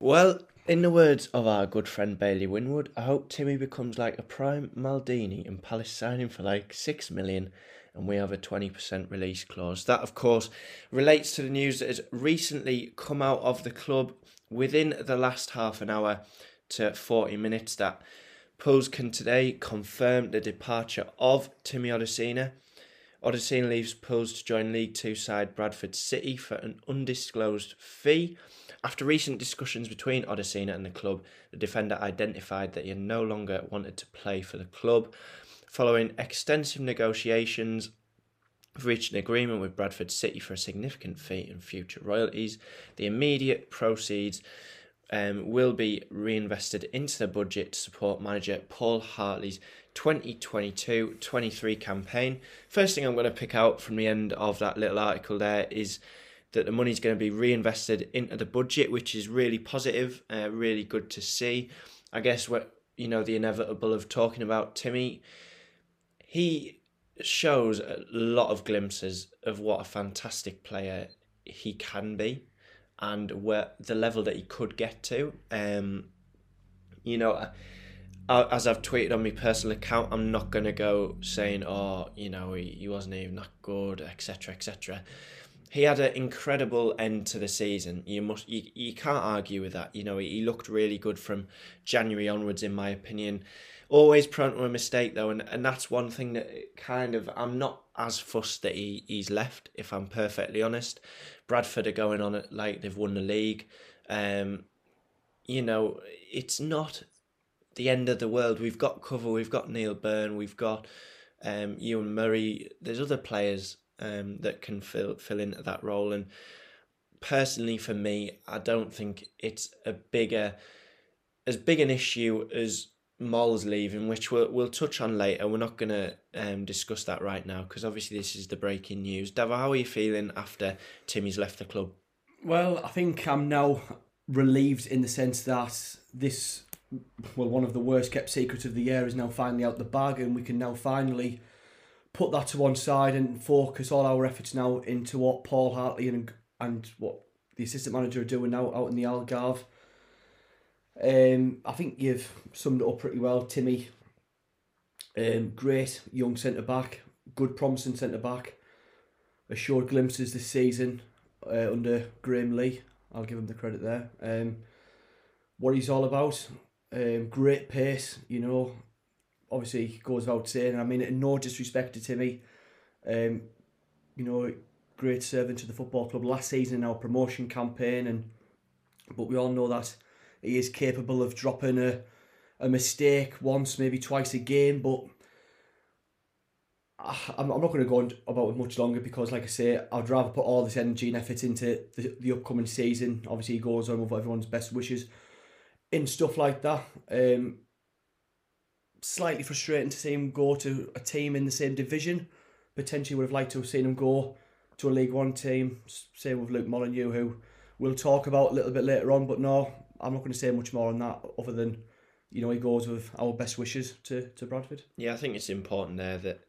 Well, in the words of our good friend Bailey Winwood, I hope Timi becomes like a prime Maldini and Palace signing for like six million and we have a 20% release clause. That, of course, relates to the news that has recently come out of the club within the last half an hour to 40 minutes that Pools can today confirm the departure of Timi Odusina. Odusina leaves Pools to join League Two side Bradford City for an undisclosed fee. After recent discussions between Odusina and the club, the defender identified that he no longer wanted to play for the club. Following extensive negotiations, reached an agreement with Bradford City for a significant fee and future royalties. The immediate proceeds um, will be reinvested into the budget to support manager Paul Hartley's 2022 23 campaign. First thing I'm going to pick out from the end of that little article there is that the money's going to be reinvested into the budget, which is really positive, uh, really good to see. I guess what you know the inevitable of talking about Timmy, he shows a lot of glimpses of what a fantastic player he can be, and where the level that he could get to. Um, you know. As I've tweeted on my personal account, I'm not gonna go saying, "Oh, you know, he, he wasn't even that good," etc., etc he had an incredible end to the season. You must you, you can't argue with that. You know, he, looked really good from January onwards, in my opinion. Always prone to a mistake though, and, and that's one thing that kind of I'm not as fussed that he, he's left, if I'm perfectly honest. Bradford are going on it like they've won the league. Um, you know, it's not the end of the world. We've got cover, we've got Neil Byrne, we've got um, Ewan Murray. There's other players um, that can fill fill into that role. And personally, for me, I don't think it's a bigger as big an issue as Moll's leaving, which we'll we'll touch on later. We're not going to um, discuss that right now because obviously this is the breaking news. Dava, how are you feeling after Timi's left the club? Well, I think I'm now relieved in the sense that this, well, one of the worst kept secrets of the year is now finally out the bag, and we can now finally put that to one side and focus all our efforts now into what Paul Hartley and and what the assistant manager are doing now out in the Algarve. Um, I think you've summed it up pretty well, Timmy. Um, great young centre back, good promising centre back. Assured glimpses this season uh, under Graeme Lee. I'll give him the credit there. Um, what he's all about, um, great pace. You know, obviously goes without saying. I mean, no disrespect to Timi, um, you know, great servant to the football club last season in our promotion campaign, and but we all know that he is capable of dropping a a mistake once, maybe twice a game, but. I'm, I'm not going to go on about it much longer because, like I say, I'd rather put all this energy and effort into the, the upcoming season. Obviously, he goes on with everyone's best wishes in stuff like that. Um, slightly frustrating to see him go to a team in the same division. Potentially would have liked to have seen him go to a League One team. Same with Luke Molyneux, who we'll talk about a little bit later on. But no, I'm not going to say much more on that other than you know he goes with our best wishes to to Bradford. Yeah, I think it's important there that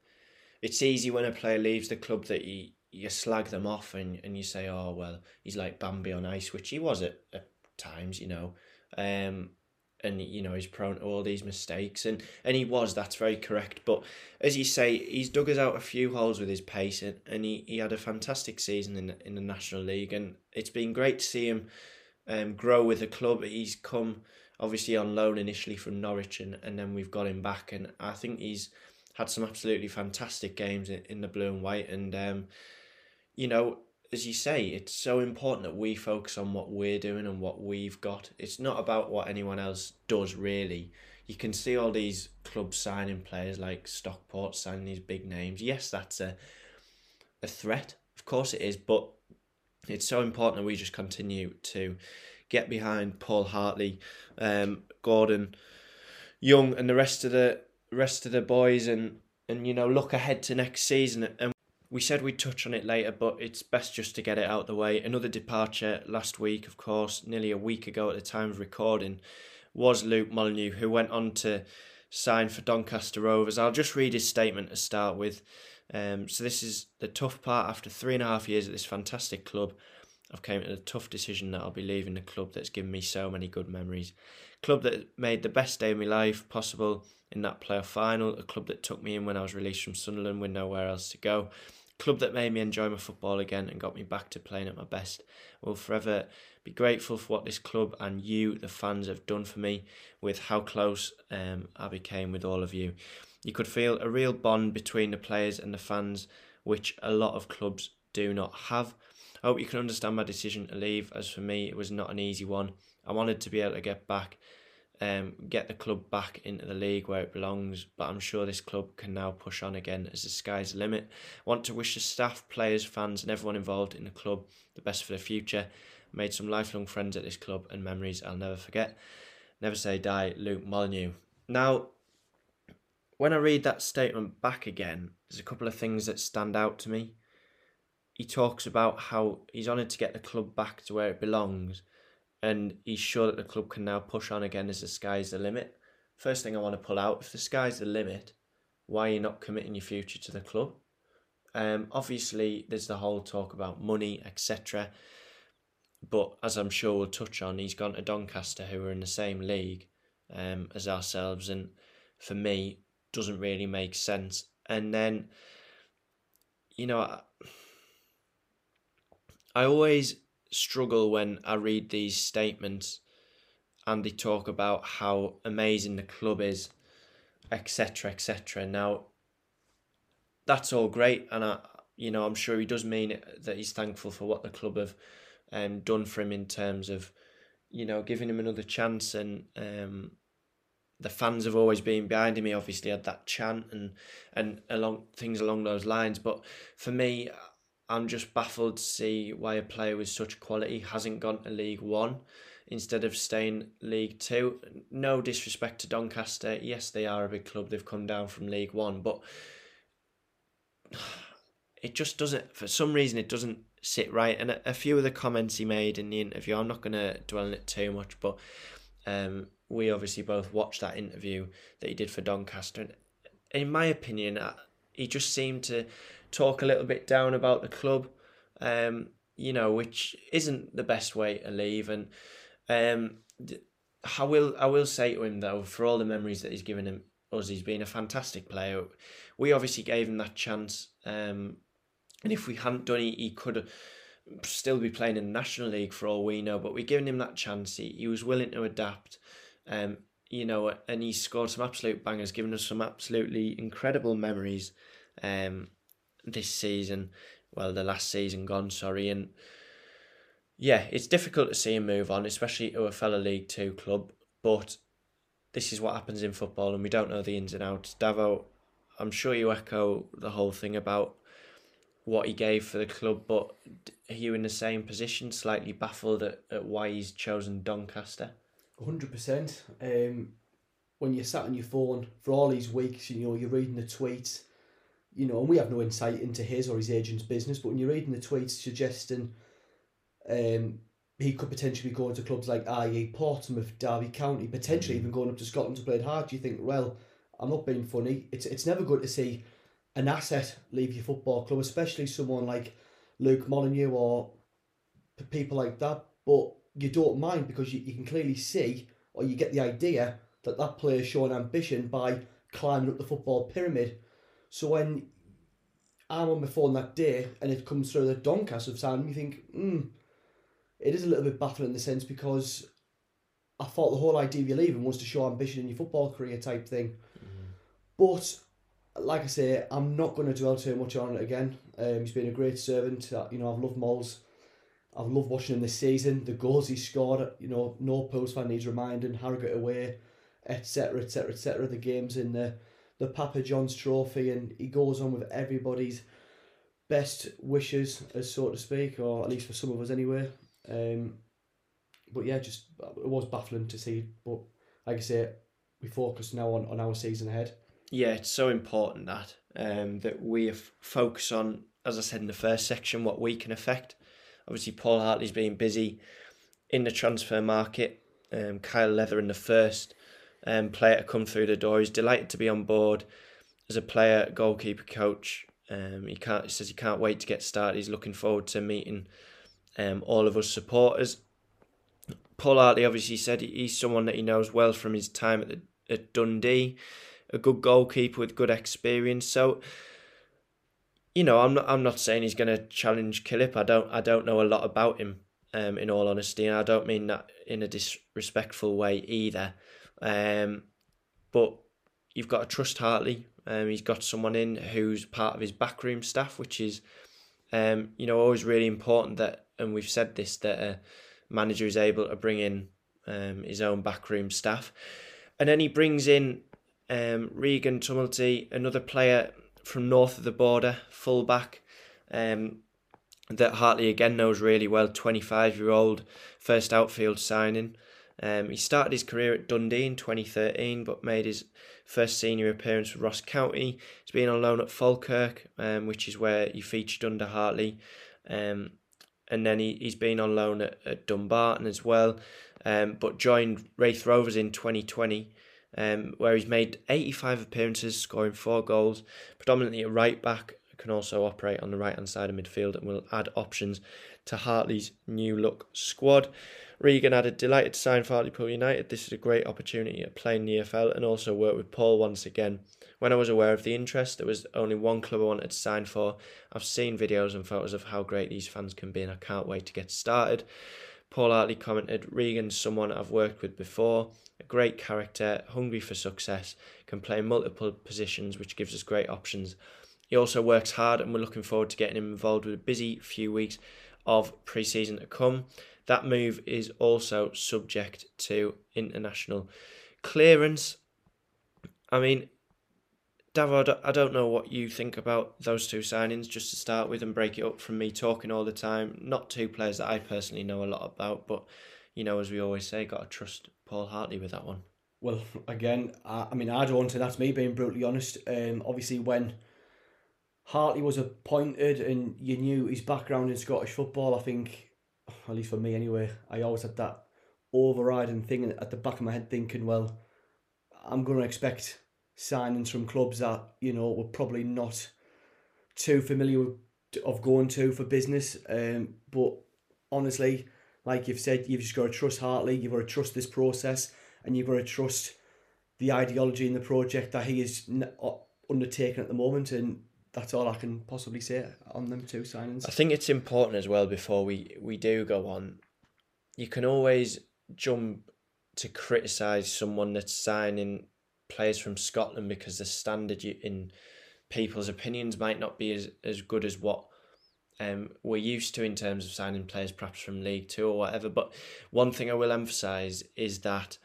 it's easy when a player leaves the club that you you slag them off and, and you say, oh well, he's like Bambi on ice, which he was at, at times, you know. Um, and you know he's prone to all these mistakes and and he was that's very correct but as you say he's dug us out a few holes with his pace and, and he, he had a fantastic season in in the national league and it's been great to see him um grow with the club. He's come obviously on loan initially from Norwich and, and then we've got him back and I think he's had some absolutely fantastic games in, in the blue and white and um you know as you say, it's so important that we focus on what we're doing and what we've got. It's not about what anyone else does, really. You can see all these clubs signing players like Stockport signing these big names. Yes, that's a a threat, of course it is, but it's so important that we just continue to get behind Paul Hartley, um, Gordon, Young, and the rest of the rest of the boys, and and you know look ahead to next season and we said we'd touch on it later, but it's best just to get it out the way. Another departure last week, of course, nearly a week ago at the time of recording, was Luke Molyneux, who went on to sign for Doncaster Rovers. I'll just read his statement to start with. Um, so this is the tough part after three and a half years at this fantastic club. I've came to the tough decision that I'll be leaving the club that's given me so many good memories. Club that made the best day of my life possible in that playoff final. A club that took me in when I was released from Sunderland with nowhere else to go club that made me enjoy my football again and got me back to playing at my best. I will forever be grateful for what this club and you, the fans, have done for me with how close um, I became with all of you. You could feel a real bond between the players and the fans, which a lot of clubs do not have. I hope you can understand my decision to leave, as for me, it was not an easy one. I wanted to be able to get back um, get the club back into the league where it belongs. But I'm sure this club can now push on again as the sky's the limit. I want to wish the staff, players, fans, and everyone involved in the club the best for the future. I made some lifelong friends at this club and memories I'll never forget. Never say die, Luke Molyneux. Now, when I read that statement back again, there's a couple of things that stand out to me. He talks about how he's honoured to get the club back to where it belongs and he's sure that the club can now push on again as the sky's the limit. First thing I want to pull out if the sky's the limit, why are you not committing your future to the club? Um, obviously, there's the whole talk about money, etc. But as I'm sure we'll touch on, he's gone to Doncaster, who are in the same league um, as ourselves, and for me, doesn't really make sense. And then, you know, I, I always struggle when I read these statements and they talk about how amazing the club is, etc., etc. Now, that's all great, and I, you know, I'm sure he does mean that he's thankful for what the club have um, done for him in terms of, you know, giving him another chance, and um, the fans have always been behind him. He obviously had that chant and and along things along those lines, but for me, I'm just baffled to see why a player with such quality hasn't gone to League One instead of staying League Two. No disrespect to Doncaster. Yes, they are a big club. They've come down from League One, but it just doesn't. For some reason, it doesn't sit right. And a, a few of the comments he made in the interview, I'm not going to dwell on it too much, but um, we obviously both watched that interview that he did for Doncaster. And in my opinion, uh, he just seemed to talk a little bit down about the club, um, you know, which isn't the best way to leave. And um, I will I will say to him though, for all the memories that he's given him us, he's been a fantastic player. We obviously gave him that chance, um, and if we hadn't done it, he could still be playing in the National League for all we know. But we given him that chance. He, he was willing to adapt. Um, you know, and he scored some absolute bangers, giving us some absolutely incredible memories. Um, this season. Well, the last season gone, sorry. And yeah, it's difficult to see him move on, especially to a fellow League Two club. But this is what happens in football, and we don't know the ins and outs. Davo, I'm sure you echo the whole thing about what he gave for the club, but are you in the same position, slightly baffled at, at why he's chosen Doncaster? 100%. Um, when you're sat on your phone for all these weeks, you know, you're reading the tweets, you know, and we have no insight into his or his agent's business, but when you're reading the tweets suggesting um, he could potentially be going to clubs like IE, Portsmouth, Derby County, potentially even going up to Scotland to play hard. Do you think, well, I'm not being funny. It's it's never good to see an asset leave your football club, especially someone like Luke Molyneux or p- people like that. But you don't mind because you, you can clearly see or you get the idea that that player's showing ambition by climbing up the football pyramid. So when I'm on my phone that day and it comes through the Doncaster signed, you think, hmm, it is a little bit baffling in the sense because I thought the whole idea of you leaving was to show ambition in your football career type thing. But like I say, I'm not going to dwell too much on it again. Um, he's been a great servant. Uh, You know, I've loved Mols. I've loved watching him this season. The goals he scored, you know, no post fan needs reminding. Harrogate away, etc., etc., etc. The games in the the Papa John's Trophy, and he goes on with everybody's best wishes, as so to speak, or at least for some of us anyway. Um, but yeah, just it was baffling to see. But like I say, we focus now on, on our season ahead. yeah, it's so important that um, that we f- focus on, as I said in the first section, what we can affect. Obviously, Paul Hartley's been busy in the transfer market. Um, Kyle Letheren the first um, player to come through the door. He's delighted to be on board as a player, goalkeeper, coach. Um, he can't. He says he can't wait to get started. He's looking forward to meeting um, all of us supporters. Paul Hartley obviously said he's someone that he knows well from his time at the, at Dundee, a good goalkeeper with good experience. So, you know, I'm not I'm not saying he's going to challenge Killip. I don't I don't know a lot about him. Um, in all honesty, and I don't mean that in a disrespectful way either. Um, but you've got to trust Hartley. Um, he's got someone in who's part of his backroom staff, which is, um, you know, always really important that, and we've said this that a manager is able to bring in um, his own backroom staff, and then he brings in um, Regan Tumulty, another player from north of the border, fullback, um, that Hartley again knows really well. Twenty five year old, first outfield signing. Um, he started his career at Dundee in 2013, but made his first senior appearance for Ross County. He's been on loan at Falkirk, um, which is where he featured under Hartley. Um, and then he, he's been on loan at, at Dumbarton as well, um, but joined Raith Rovers in 2020, um, where he's made 85 appearances, scoring four goals, predominantly a right back, can also operate on the right hand side of midfield and will add options to Hartley's new look squad. Regan added, delighted to sign for Hartlepool United. This is a great opportunity to play in the EFL and also work with Paul once again. When I was aware of the interest, there was only one club I wanted to sign for. I've seen videos and photos of how great these fans can be and I can't wait to get started. Paul Hartley commented, Regan's someone I've worked with before, a great character, hungry for success, can play multiple positions, which gives us great options. He also works hard, and we're looking forward to getting him involved with a busy few weeks of pre season to come. That move is also subject to international clearance. I mean, Davo, I don't know what you think about those two signings, just to start with and break it up from me talking all the time. Not two players that I personally know a lot about, but, you know, as we always say, got to trust Paul Hartley with that one. Well, again, I, I mean, I don't, and that's me being brutally honest. Um, obviously, when Hartley was appointed and you knew his background in Scottish football, I think, at least for me anyway, I always had that overriding thing at the back of my head thinking, well, I'm going to expect signings from clubs that, you know, were probably not too familiar with, of going to for business. Um, but honestly, like you've said, you've just got to trust Hartley, you've got to trust this process, and you've got to trust the ideology in the project that he is undertaking at the moment. And that's all I can possibly say on them two signings. I think it's important as well before we, we do go on. You can always jump to criticise someone that's signing players from Scotland because the standard in people's opinions might not be as, as good as what um, we're used to in terms of signing players perhaps from League Two or whatever. But one thing I will emphasise is that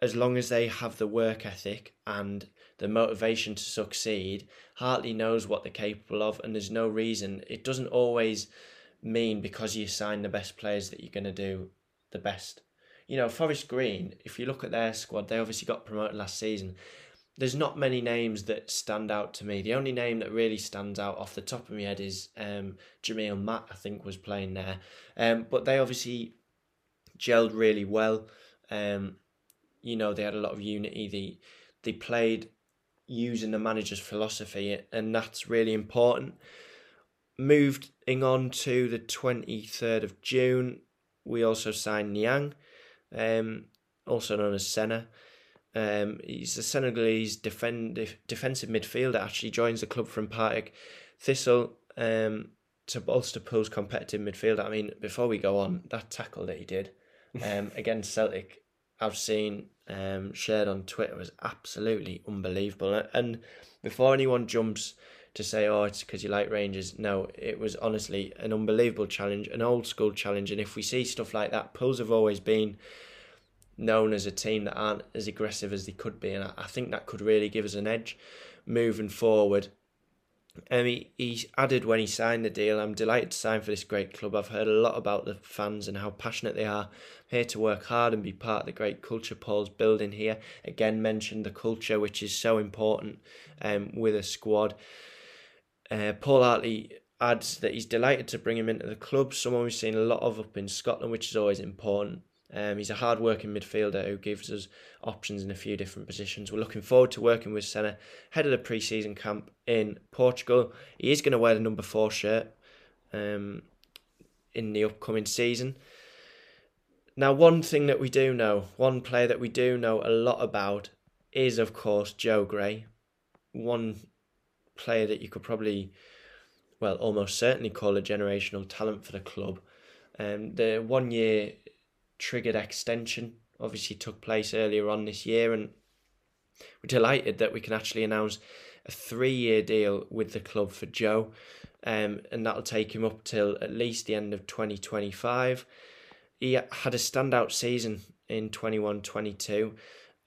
as long as they have the work ethic and the motivation to succeed, Hartley knows what they're capable of, and there's no reason. It doesn't always mean because you sign the best players that you're going to do the best. You know, Forest Green, if you look at their squad, they obviously got promoted last season. There's not many names that stand out to me. The only name that really stands out off the top of my head is um, Jamille Matt, I think, was playing there. Um, but they obviously gelled really well. Um, you know, they had a lot of unity. They they played using the manager's philosophy, and that's really important. Moving on to the 23rd of June, we also signed Niang, um, also known as Senna. Um, he's a Senegalese defend, defensive midfielder, actually joins the club from Partick Thistle um, to bolster Pool's competitive midfield. I mean, before we go on, that tackle that he did um, against Celtic, I've seen um, shared on Twitter was absolutely unbelievable. And before anyone jumps to say, oh, it's because you like Rangers, no, it was honestly an unbelievable challenge, an old school challenge. And if we see stuff like that, Pools have always been known as a team that aren't as aggressive as they could be. And I think that could really give us an edge moving forward. Um, he, he added when he signed the deal, I'm delighted to sign for this great club. I've heard a lot about the fans and how passionate they are. I'm here to work hard and be part of the great culture Paul's building here. Again, mentioned the culture, which is so important um, with a squad. Uh, Paul Hartley adds that he's delighted to bring him into the club, someone we've seen a lot of up in Scotland, which is always important. Um, he's a hard working midfielder who gives us options in a few different positions. We're looking forward to working with Senna head of the pre season camp in Portugal. He is going to wear the number four shirt um, in the upcoming season. Now, one thing that we do know, one player that we do know a lot about is, of course, Joe Gray. One player that you could probably, well, almost certainly call a generational talent for the club. Um, the one year triggered extension obviously took place earlier on this year, and we're delighted that we can actually announce a three year deal with the club for Joe, um, and that'll take him up till at least the end of 2025. He had a standout season in 21 22,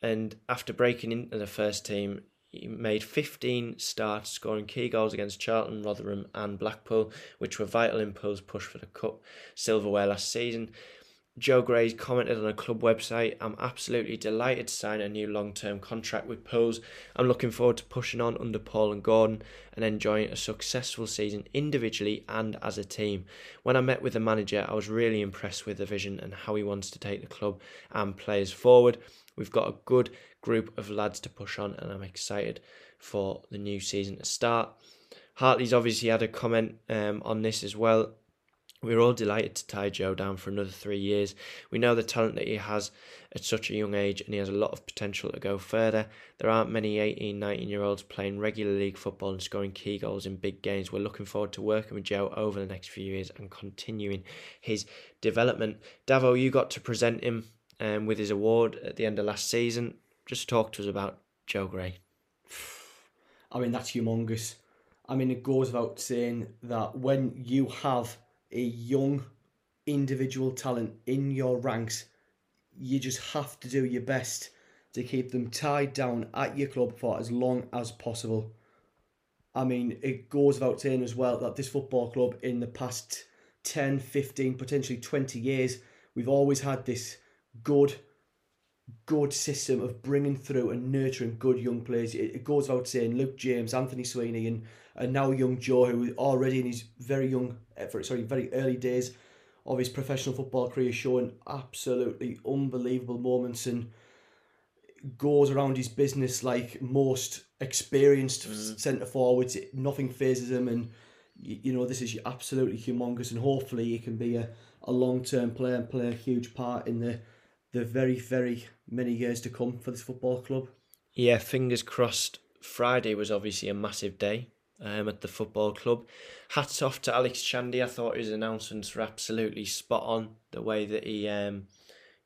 and after breaking into the first team, he made 15 starts, scoring key goals against Charlton, Rotherham, and Blackpool, which were vital in Pool's push for the Cup silverware last season. Joe Gray's commented on a club website, I'm absolutely delighted to sign a new long term contract with Pools. I'm looking forward to pushing on under Paul and Gordon and enjoying a successful season individually and as a team. When I met with the manager, I was really impressed with the vision and how he wants to take the club and players forward. We've got a good group of lads to push on, and I'm excited for the new season to start. Hartley's obviously had a comment um, on this as well. We're all delighted to tie Joe down for another three years. We know the talent that he has at such a young age and he has a lot of potential to go further. There aren't many 18, 19 year olds playing regular league football and scoring key goals in big games. We're looking forward to working with Joe over the next few years and continuing his development. Davo, you got to present him um, with his award at the end of last season. Just talk to us about Joe Gray. I mean, that's humongous. I mean, it goes without saying that when you have a young individual talent in your ranks, you just have to do your best to keep them tied down at your club for as long as possible. I mean, it goes without saying as well that this football club in the past 10, 15, potentially 20 years, we've always had this good, good system of bringing through and nurturing good young players. It, goes without saying Luke James, Anthony Sweeney, and, and now young Joe, who already in his very young uh, sorry, very early days of his professional football career, showing absolutely unbelievable moments and goes around his business like most experienced mm. centre forwards. Nothing phases him, and you know this is absolutely humongous. And hopefully, he can be a, a long term player and play a huge part in the the very very many years to come for this football club. Yeah, fingers crossed. Friday was obviously a massive day um, at the football club. Hats off to Alex Chandy. I thought his announcements were absolutely spot on. The way that he, um,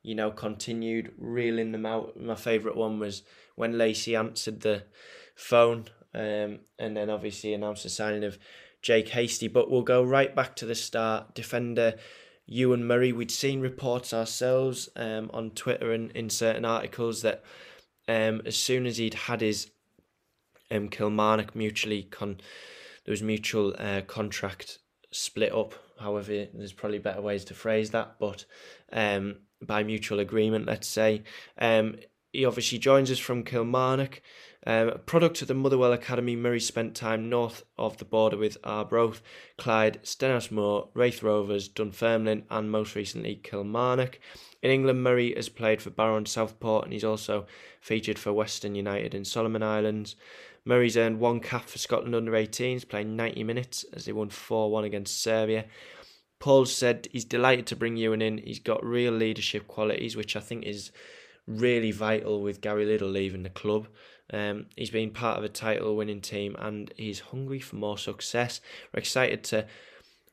you know, continued reeling them out. My favourite one was when Lacey answered the phone um, and then obviously announced the signing of Jake Hastie. But we'll go right back to the start. Defender Ewan Murray. We'd seen reports ourselves um, on Twitter and in certain articles that um, as soon as he'd had his um, Kilmarnock mutually con there was mutual uh, contract split up. However, there's probably better ways to phrase that, but um, by mutual agreement, let's say, um, he obviously joins us from Kilmarnock. Um, product of the Motherwell Academy, Murray spent time north of the border with Arbroath, Clyde, Stenhousemuir, Raith Rovers, Dunfermline, and most recently Kilmarnock. In England, Murray has played for Barrow and Southport, and he's also featured for Western United in Solomon Islands. Murray's earned one cap for Scotland under 18s, playing 90 minutes as they won 4 1 against Serbia. Paul said he's delighted to bring Ewan in. He's got real leadership qualities, which I think is really vital with Gary Liddle leaving the club. Um, he's been part of a title winning team and he's hungry for more success. We're excited to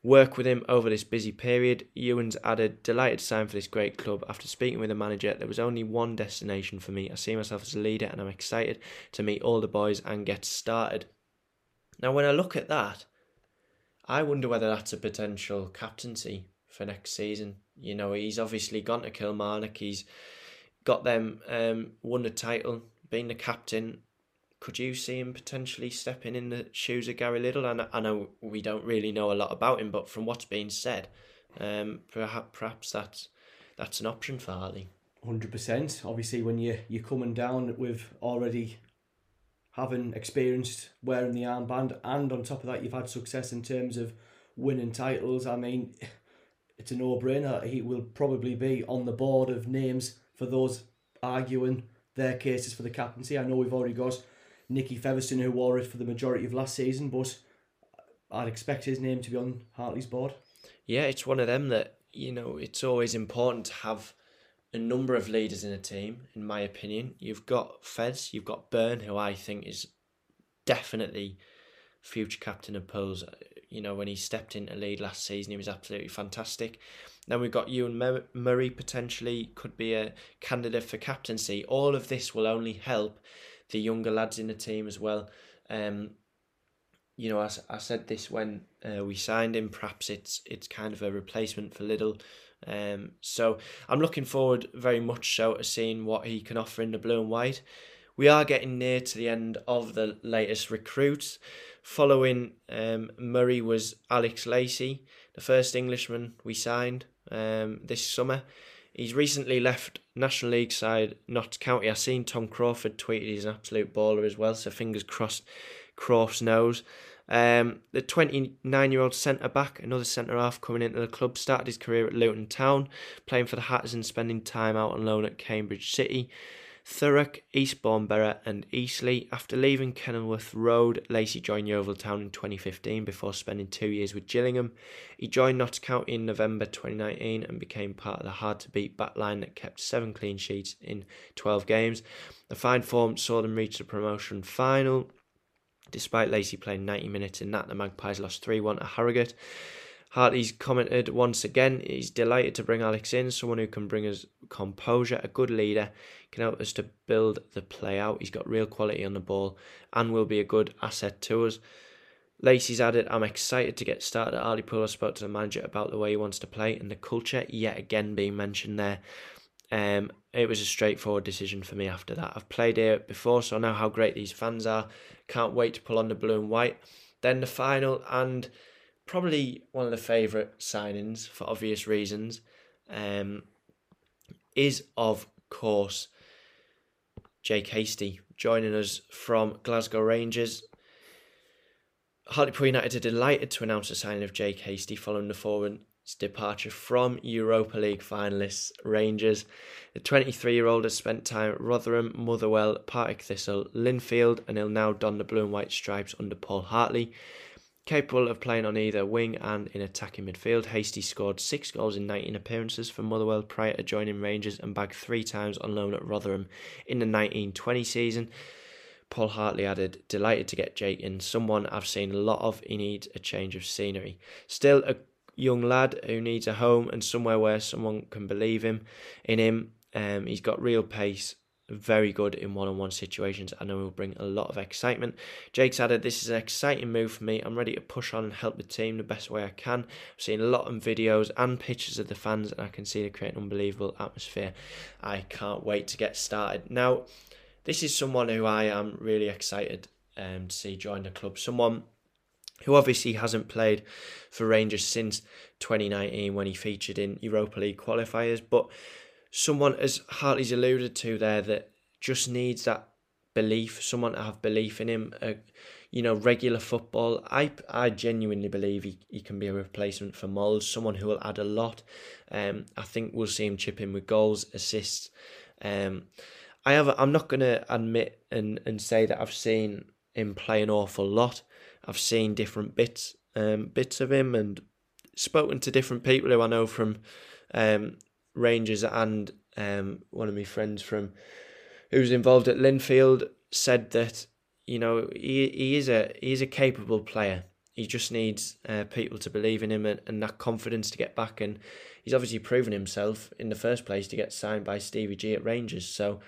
work with him over this busy period. Ewan's added, delighted to sign for this great club. After speaking with the manager, there was only one destination for me. I see myself as a leader and I'm excited to meet all the boys and get started. Now, when I look at that, I wonder whether that's a potential captaincy for next season. You know, he's obviously gone to Kilmarnock, he's got them um, won the title being the captain, could you see him potentially stepping in the shoes of Gary Liddle? And I know we don't really know a lot about him, but from what's being said, um, perhaps perhaps that's that's an option for Hartley. Hundred percent. Obviously, when you you're coming down with already having experienced wearing the armband, and on top of that, you've had success in terms of winning titles. I mean, it's a no-brainer. He will probably be on the board of names for those arguing their cases for the captaincy. I know we've already got Nicky Featherstone who wore it for the majority of last season, but I'd expect his name to be on Hartley's board. Yeah, it's one of them that, you know, it's always important to have a number of leaders in a team, in my opinion. You've got Feds, you've got Byrne, who I think is definitely future captain of Pools. Uh, you know, when he stepped into lead last season, he was absolutely fantastic. Then we've got Ewan Murray potentially could be a candidate for captaincy. All of this will only help the younger lads in the team as well. Um, you know, I, I said this when uh, we signed him. Perhaps it's it's kind of a replacement for Liddle. Um, so I'm looking forward very much so to seeing what he can offer in the blue and white. We are getting near to the end of the latest recruits. Following um, Murray was Alex Lacey, the first Englishman we signed um, this summer. He's recently left National League side Notts County. I've seen Tom Crawford tweeted he's an absolute baller as well, so fingers crossed Croft's nose. Um, the 29 year old centre back, another centre half coming into the club, started his career at Luton Town, playing for the Hatters and spending time out on loan at Cambridge City. Thurrock, Eastbourne Borough, and Eastleigh. After leaving Kenilworth Road, Lacey joined Yeovil Town in 2015 before spending two years with Gillingham. He joined Notts County in November 2019 and became part of the hard to beat backline that kept seven clean sheets in 12 games. The fine form saw them reach the promotion final. Despite Lacey playing 90 minutes in that, the Magpies lost 3 1 to Harrogate. Hartley's commented once again, he's delighted to bring Alex in, someone who can bring us composure, a good leader, can help us to build the play out. He's got real quality on the ball and will be a good asset to us. Lacey's added, I'm excited to get started at Hartlepool. I spoke to the manager about the way he wants to play and the culture yet again being mentioned there. Um, it was a straightforward decision for me after that. I've played here before, so I know how great these fans are. Can't wait to pull on the blue and white. Then the final, and probably one of the favourite signings for obvious reasons, um, is of course Jake Hastie joining us from Glasgow Rangers. Hartlepool United are delighted to announce the signing of Jake Hastie following the forward's departure from Europa League finalists Rangers. The 23 year old has spent time at Rotherham, Motherwell, Partick Thistle, Linfield, and he'll now don the blue and white stripes under Paul Hartley. Capable of playing on either wing and in attacking midfield, Hastie scored six goals in 19 appearances for Motherwell prior to joining Rangers and bagged three times on loan at Rotherham in the 1920 season. Paul Hartley added, delighted to get Jake in, someone I've seen a lot of. He needs a change of scenery. Still a young lad who needs a home and somewhere where someone can believe him in him. Um, he's got real pace very good in one-on-one situations. and know he'll bring a lot of excitement. Jake's added, "This is an exciting move for me. I'm ready to push on and help the team the best way I can. I've seen a lot of videos and pictures of the fans, and I can see they create an unbelievable atmosphere. I can't wait to get started." Now, this is someone who I am really excited um, to see join the club. Someone who obviously hasn't played for Rangers since 2019 when he featured in Europa League qualifiers, but someone, as Hartley's alluded to there, that just needs that belief, someone to have belief in him. Uh, you know, regular football. I I genuinely believe he, he can be a replacement for Mols, someone who will add a lot. Um, I think we'll see him chip in with goals, assists. Um, I have. I'm not going to admit and and say that I've seen him play an awful lot. I've seen different bits um, bits of him and spoken to different people who I know from um, Rangers and um, one of my friends from who's involved at Linfield said that you know he he is a he is a capable player. He just needs uh, people to believe in him and, and that confidence to get back. And he's obviously proven himself in the first place to get signed by Stevie G at Rangers. So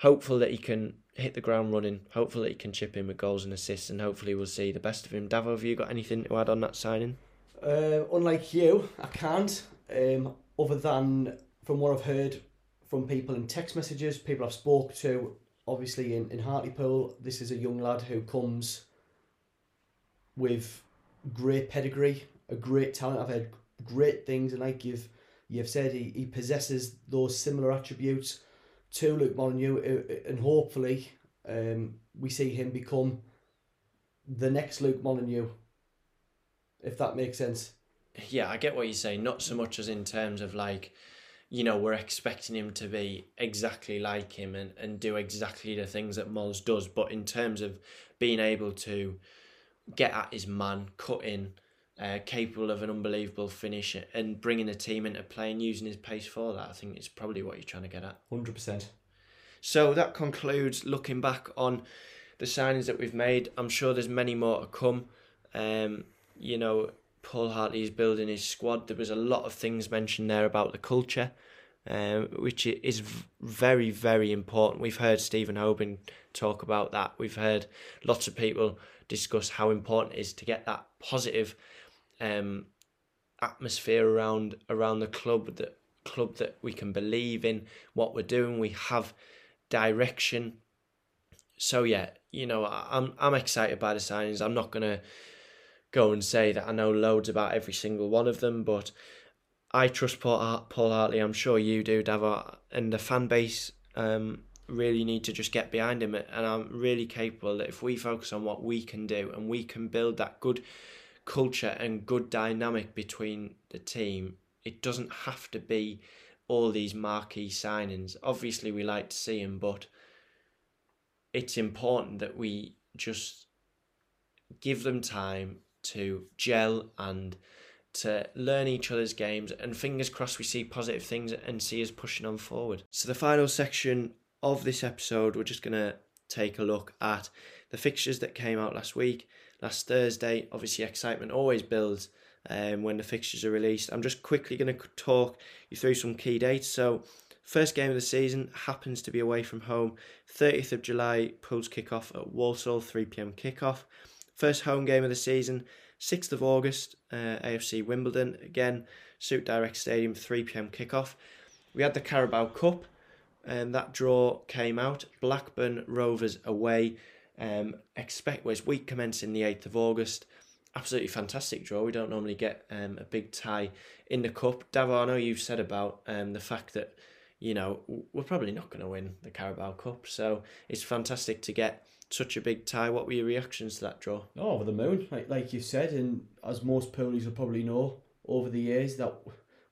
hopeful that he can hit the ground running. Hopeful that he can chip in with goals and assists, and hopefully we'll see the best of him. Davo, have you got anything to add on that signing? Uh, unlike you, I can't. Um, other than from what I've heard from people in text messages, people I've spoke to, obviously in, in Hartlepool, this is a young lad who comes with great pedigree, a great talent. I've heard great things, and like you've you've said, he, he possesses those similar attributes to Luke Molyneux, uh, uh, and hopefully um, we see him become the next Luke Molyneux, if that makes sense. Yeah, I get what you're saying. Not so much as in terms of like, you know, we're expecting him to be exactly like him and, and do exactly the things that Mols does, but in terms of being able to get at his man, cut in, uh, capable of an unbelievable finish and bringing the team into play and using his pace for that. I think it's probably what you're trying to get at. 100%. So that concludes looking back on the signings that we've made. I'm sure there's many more to come. Um, you know, Paul Hartley is building his squad. There was a lot of things mentioned there about the culture, um, which is very, very important. We've heard Stephen Hoban talk about that. We've heard lots of people discuss how important it is to get that positive um, atmosphere around around the club that club that we can believe in what we're doing. We have direction. So yeah, you know, I'm I'm excited by the signings. I'm not gonna go and say that I know loads about every single one of them, but I trust Paul, Paul Hartley. I'm sure you do, Davo, and the fan base um, really need to just get behind him. And I'm really capable that if we focus on what we can do and we can build that good culture and good dynamic between the team. It doesn't have to be all these marquee signings. Obviously, we like to see them, but it's important that we just give them time to gel and to learn each other's games and fingers crossed we see positive things and see us pushing on forward. So the final section of this episode we're just going to take a look at the fixtures that came out last week last Thursday. Obviously, excitement always builds um, when the fixtures are released. I'm just quickly going to talk you through some key dates. So, first game of the season happens to be away from home. 30th of July, Pools kickoff at Walsall, 3 pm kickoff. First home game of the season, 6th of August, uh, AFC Wimbledon. Again, Suit Direct Stadium, 3 pm kickoff. We had the Carabao Cup, and that draw came out. Blackburn Rovers away um, expect was week commencing the 8th of August. Absolutely fantastic draw. We don't normally get um, a big tie in the cup. Davo, I know you've said about um, the fact that you know we're probably not going to win the Carabao Cup, so it's fantastic to get such a big tie. What were your reactions to that draw? Oh, over the moon, like like you said, and as most poolies will probably know over the years that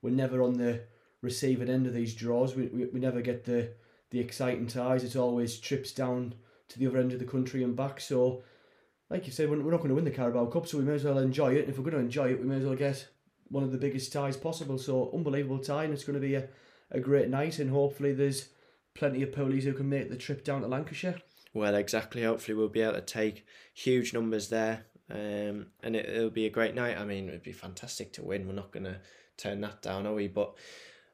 we're never on the receiving end of these draws. We, we, we never get the the exciting ties. It's always trips down to the other end of the country and back. So, like you said, we're not going to win the Carabao Cup, so we may as well enjoy it. And if we're going to enjoy it, we may as well get one of the biggest ties possible. So, unbelievable tie, and it's going to be a, a great night. And hopefully, there's plenty of poolies who can make the trip down to Lancashire. Well, exactly. Hopefully, we'll be able to take huge numbers there, um, and it, will be a great night. I mean, it'd be fantastic to win. We're not going to turn that down, are we? But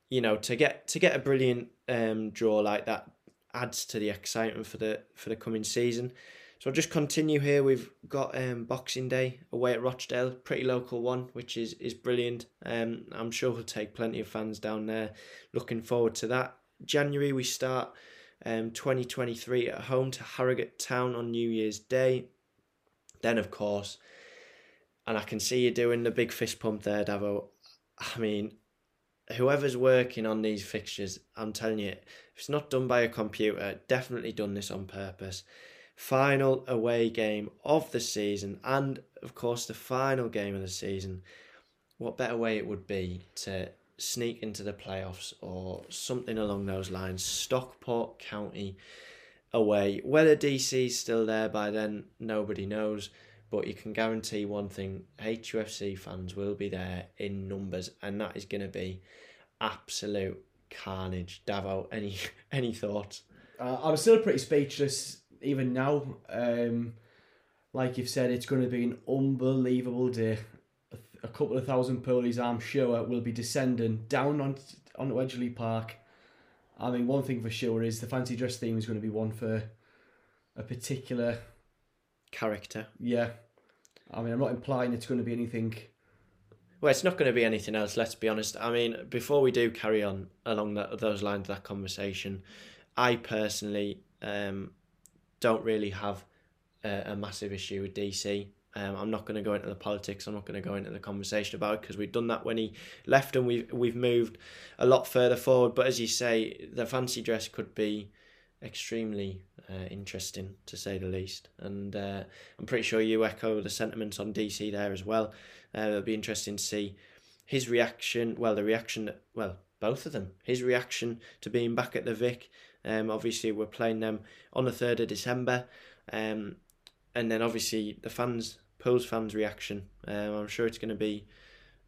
you know, to get to get a brilliant um, draw like that adds to the excitement for the for the coming season. So I'll just continue here. We've got um, Boxing Day away at Rochdale, pretty local one, which is is brilliant. Um, I'm sure we'll take plenty of fans down there. Looking forward to that. January we start um 2023 at home to Harrogate Town on New Year's Day. Then of course, and I can see you doing the big fist pump there, Davo. I mean, whoever's working on these fixtures, I'm telling you, If it's not done by a computer, definitely done this on purpose. Final away game of the season, and of course, the final game of the season. What better way it would be to sneak into the playoffs or something along those lines? Stockport County away. Whether DC's still there by then, nobody knows. But you can guarantee one thing HUFC fans will be there in numbers, and that is going to be absolute carnage. Davo, any any thoughts? Uh, I'm still pretty speechless even now. Um, like you've said, it's going to be an unbelievable day. A, couple of thousand poolies, I'm sure, will be descending down on on Edgeley Park. I mean, one thing for sure is the fancy dress theme is going to be one for a particular character. Yeah, I mean, I'm not implying it's going to be anything. Well, it's not going to be anything else. Let's be honest. I mean, before we do carry on along that, those lines of that conversation, I personally um, don't really have a, a massive issue with DC. Um, I'm not going to go into the politics. I'm not going to go into the conversation about it because we've done that when he left, and we've we've moved a lot further forward. But as you say, the fancy dress could be extremely uh, interesting to say the least. And uh, I'm pretty sure you echo the sentiments on DC there as well. Uh, it'll be interesting to see his reaction. Well, the reaction, well, both of them. His reaction to being back at the Vic. Um, obviously, we're playing them on the 3rd of December. Um, and then obviously the fans, Pools fans' reaction. Um, I'm sure it's going to be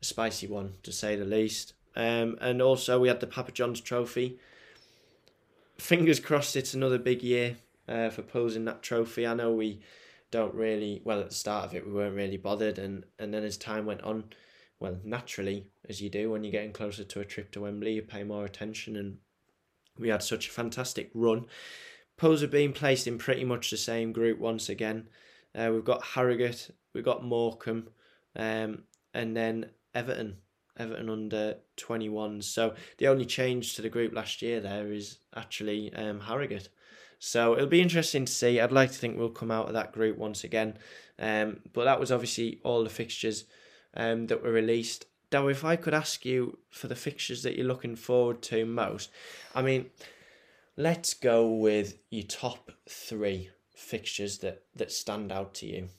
a spicy one to say the least. Um, and also, we had the Papa John's Trophy fingers crossed it's another big year uh, for posing that trophy. I know we don't really well at the start of it we weren't really bothered and and then as time went on well naturally as you do when you're getting closer to a trip to Wembley you pay more attention and we had such a fantastic run Pools are being placed in pretty much the same group once again uh, we've got Harrogate we've got Morecambe um, and then Everton Everton under 21s. So the only change to the group last year there is actually um, Harrogate. So it'll be interesting to see. I'd like to think we'll come out of that group once again. Um, but that was obviously all the fixtures um, that were released. Now, if I could ask you for the fixtures that you're looking forward to most, I mean, let's go with your top three fixtures that, that stand out to you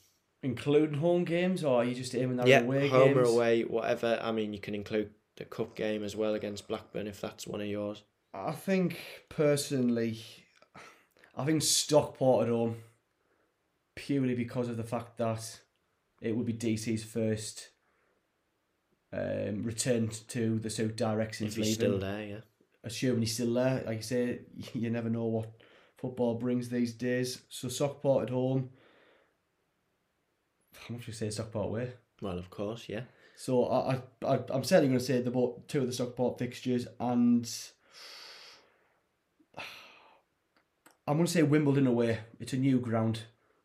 including home games, or are you just aiming at yeah, away home games? or away, whatever. I mean, you can include the cup game as well against Blackburn if that's one of yours. I think personally, I think Stockport at home, purely because of the fact that it would be DC's first um, return to the Suit Direct since if he's leaving. still there, yeah. Assuming he's still there, like I say, you never know what football brings these days. So Stockport at home how much we say Stockport way? Well, of course, yeah. So I, I, I'm certainly going to say the both two of the Stockport fixtures, and I'm going to say Wimbledon away. It's a new ground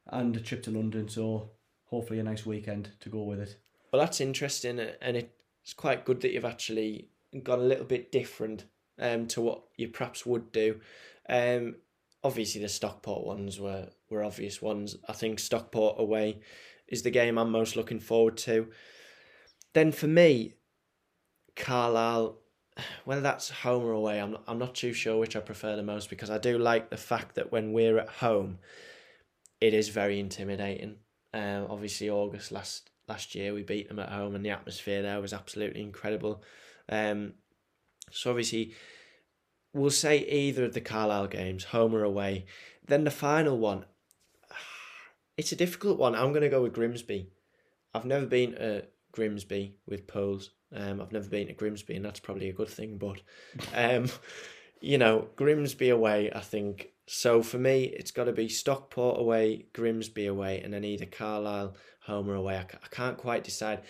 and a trip to London, so hopefully a nice weekend to go with it. Well, that's interesting, and it's quite good that you've actually gone a little bit different um, to what you perhaps would do. Um, obviously, the Stockport ones were, were obvious ones. I think Stockport away is the game I'm most looking forward to. Then for me, Carlisle, whether that's home or away, I'm I'm not too sure which I prefer the most because I do like the fact that when we're at home, it is very intimidating. Um, obviously, August last last year we beat them at home, and the atmosphere there was absolutely incredible. Um, so obviously, we'll say either of the Carlisle games, home or away. Then the final one, it's a difficult one. I'm going to go with Grimsby. I've never been to Grimsby with Pools. Um, I've never been to Grimsby, and that's probably a good thing. But, um, you know, Grimsby away. I think so. For me, it's got to be Stockport away, Grimsby away, and then either Carlisle home or away. I, I can't quite decide.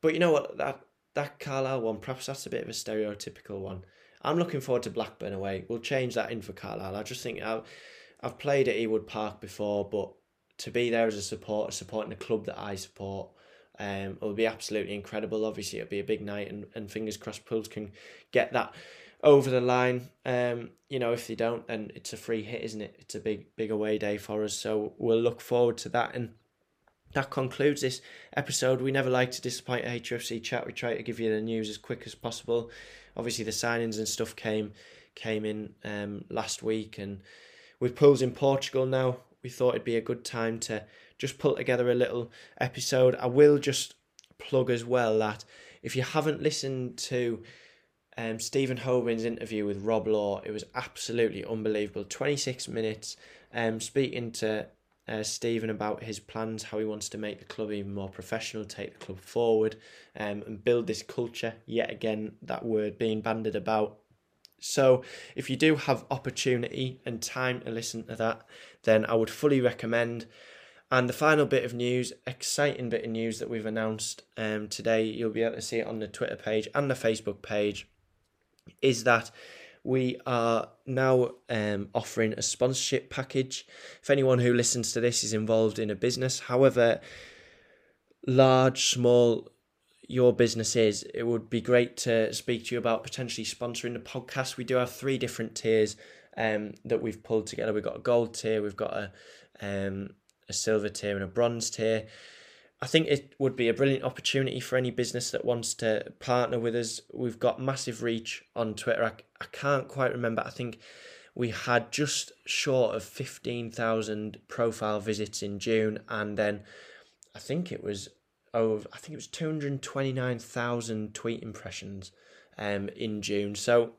But you know what? That that Carlisle one, perhaps that's a bit of a stereotypical one. I'm looking forward to Blackburn away. We'll change that in for Carlisle. I just think I've, I've played at Ewood Park before, but to be there as a supporter, supporting the club that I support, um, it will be absolutely incredible. Obviously, it'll be a big night, and, and fingers crossed, Pools can get that over the line. Um, you know, if they don't, then it's a free hit, isn't it? It's a big, big away day for us. So we'll look forward to that. And that concludes this episode. We never like to disappoint HFC chat. We try to give you the news as quick as possible. Obviously, the signings and stuff came came in um, last week, and with Pools in Portugal now, we thought it'd be a good time to just pull together a little episode. I will just plug as well that if you haven't listened to um, Stephen Hobin's interview with Rob Law, it was absolutely unbelievable. 26 minutes um, speaking to uh, Stephen about his plans, how he wants to make the club even more professional, take the club forward, um, and build this culture. Yet again, that word being banded about. So, if you do have opportunity and time to listen to that, then I would fully recommend. And the final bit of news, exciting bit of news that we've announced um, today, you'll be able to see it on the Twitter page and the Facebook page, is that we are now um, offering a sponsorship package. If anyone who listens to this is involved in a business, however large, small your business is, it would be great to speak to you about potentially sponsoring the podcast. We do have three different tiers um, that we've pulled together. We've got a gold tier, we've got a um, a silver tier, and a bronze tier. I think it would be a brilliant opportunity for any business that wants to partner with us. We've got massive reach on Twitter. I, I can't quite remember. I think we had just short of 15,000 profile visits in June, and then I think it was oh, I think it was 229,000 tweet impressions um, in June. So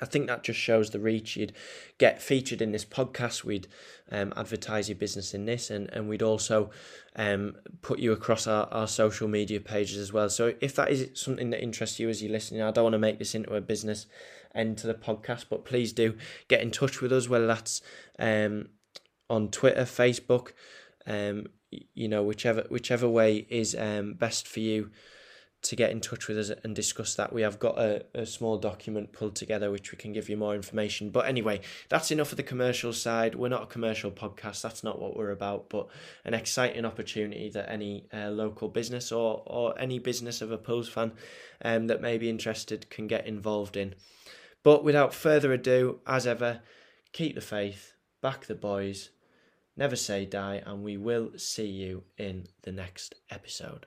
I think that just shows the reach. You'd get featured in this podcast. We'd um, advertise your business in this, and, and we'd also um, put you across our, our social media pages as well. So if that is something that interests you as you're listening, I don't want to make this into a business end to the podcast, but please do get in touch with us, whether that's um, on Twitter, Facebook, um, you know, whichever whichever way is um, best for you to get in touch with us and discuss that. We have got a, a small document pulled together which we can give you more information. But anyway, that's enough of the commercial side. We're not a commercial podcast, that's not what we're about, but an exciting opportunity that any uh, local business or, or any business of a Pools fan um, that may be interested can get involved in. But without further ado, as ever, keep the faith, back the boys, never say die, and we will see you in the next episode.